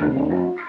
嗯。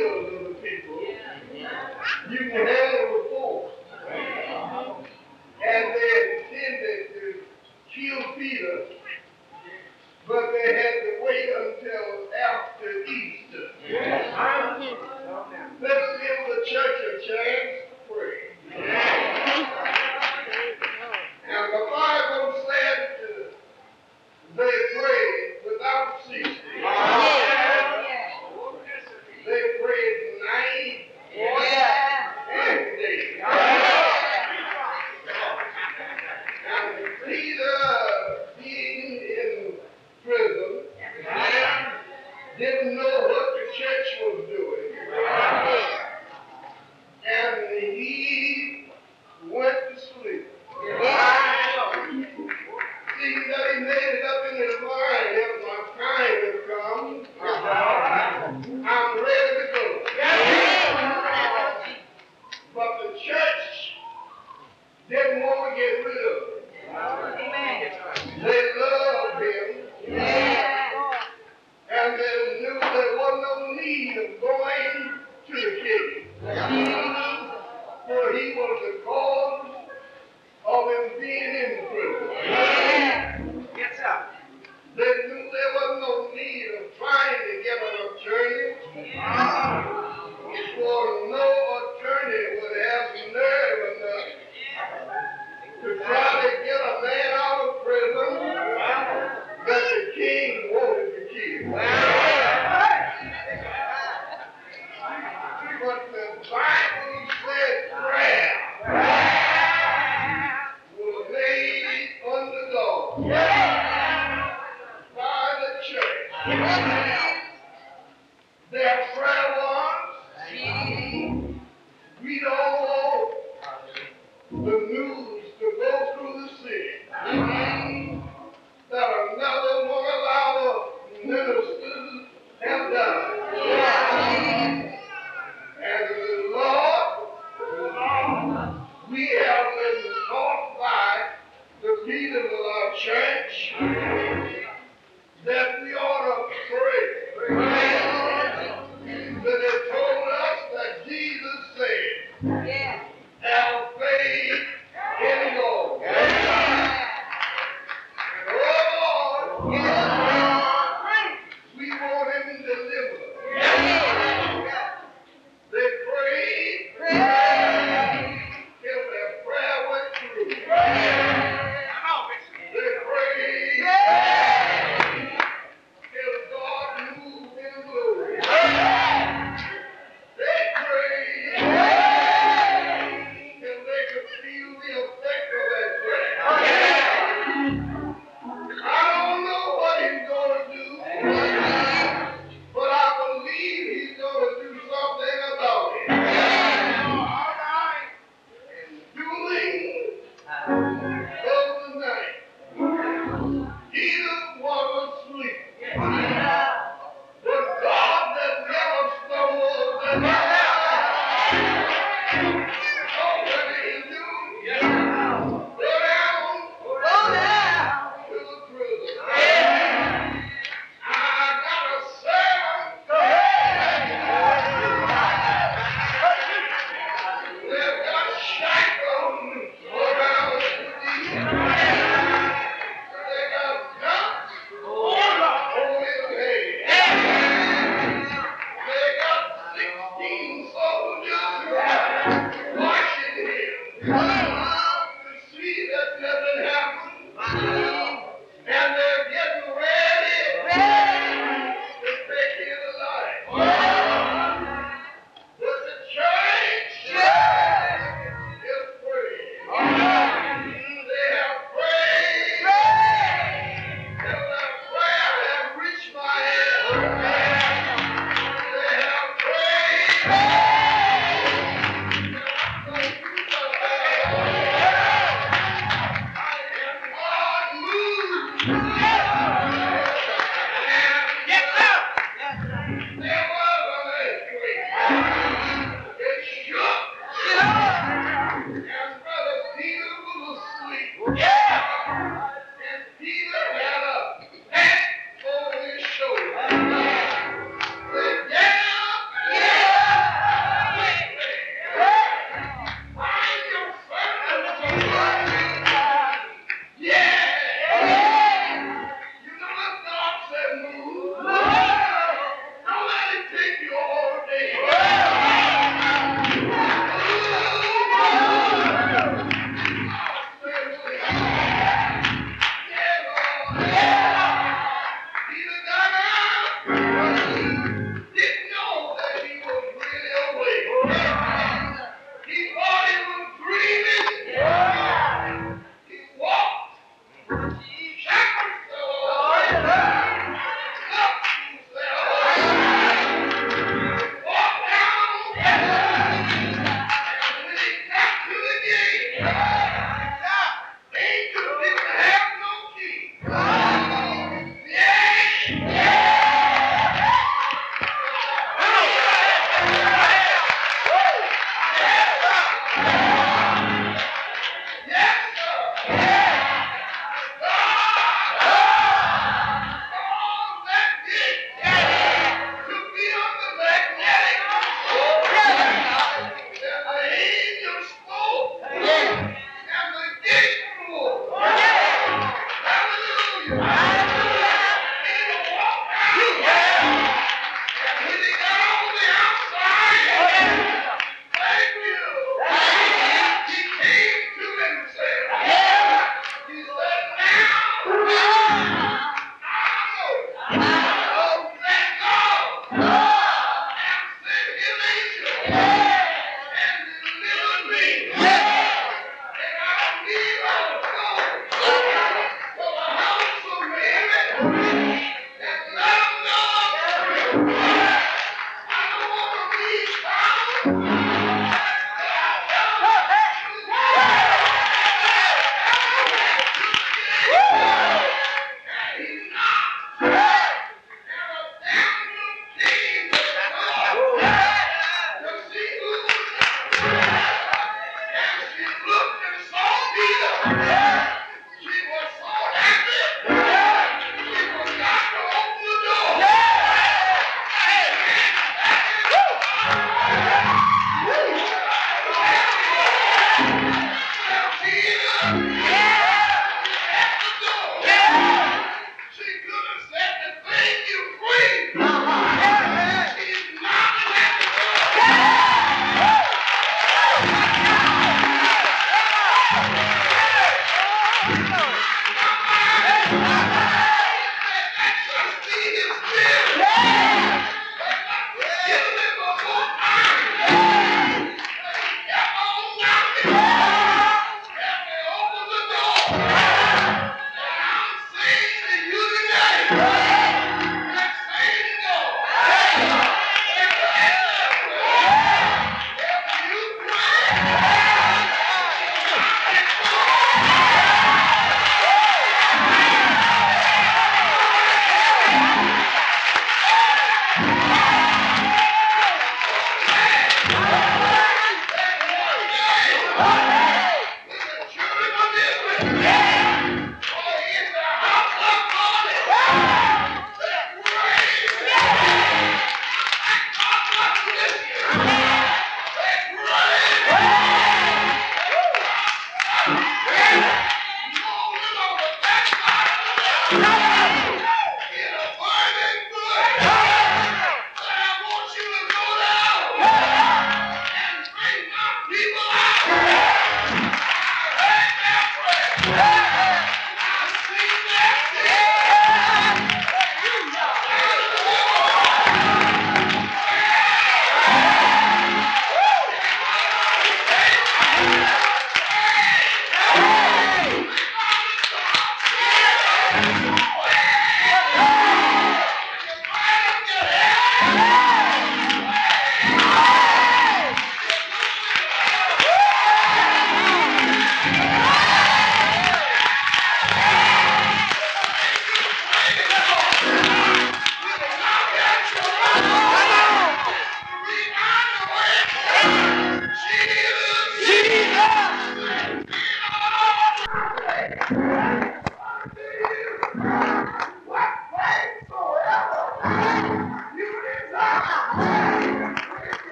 you.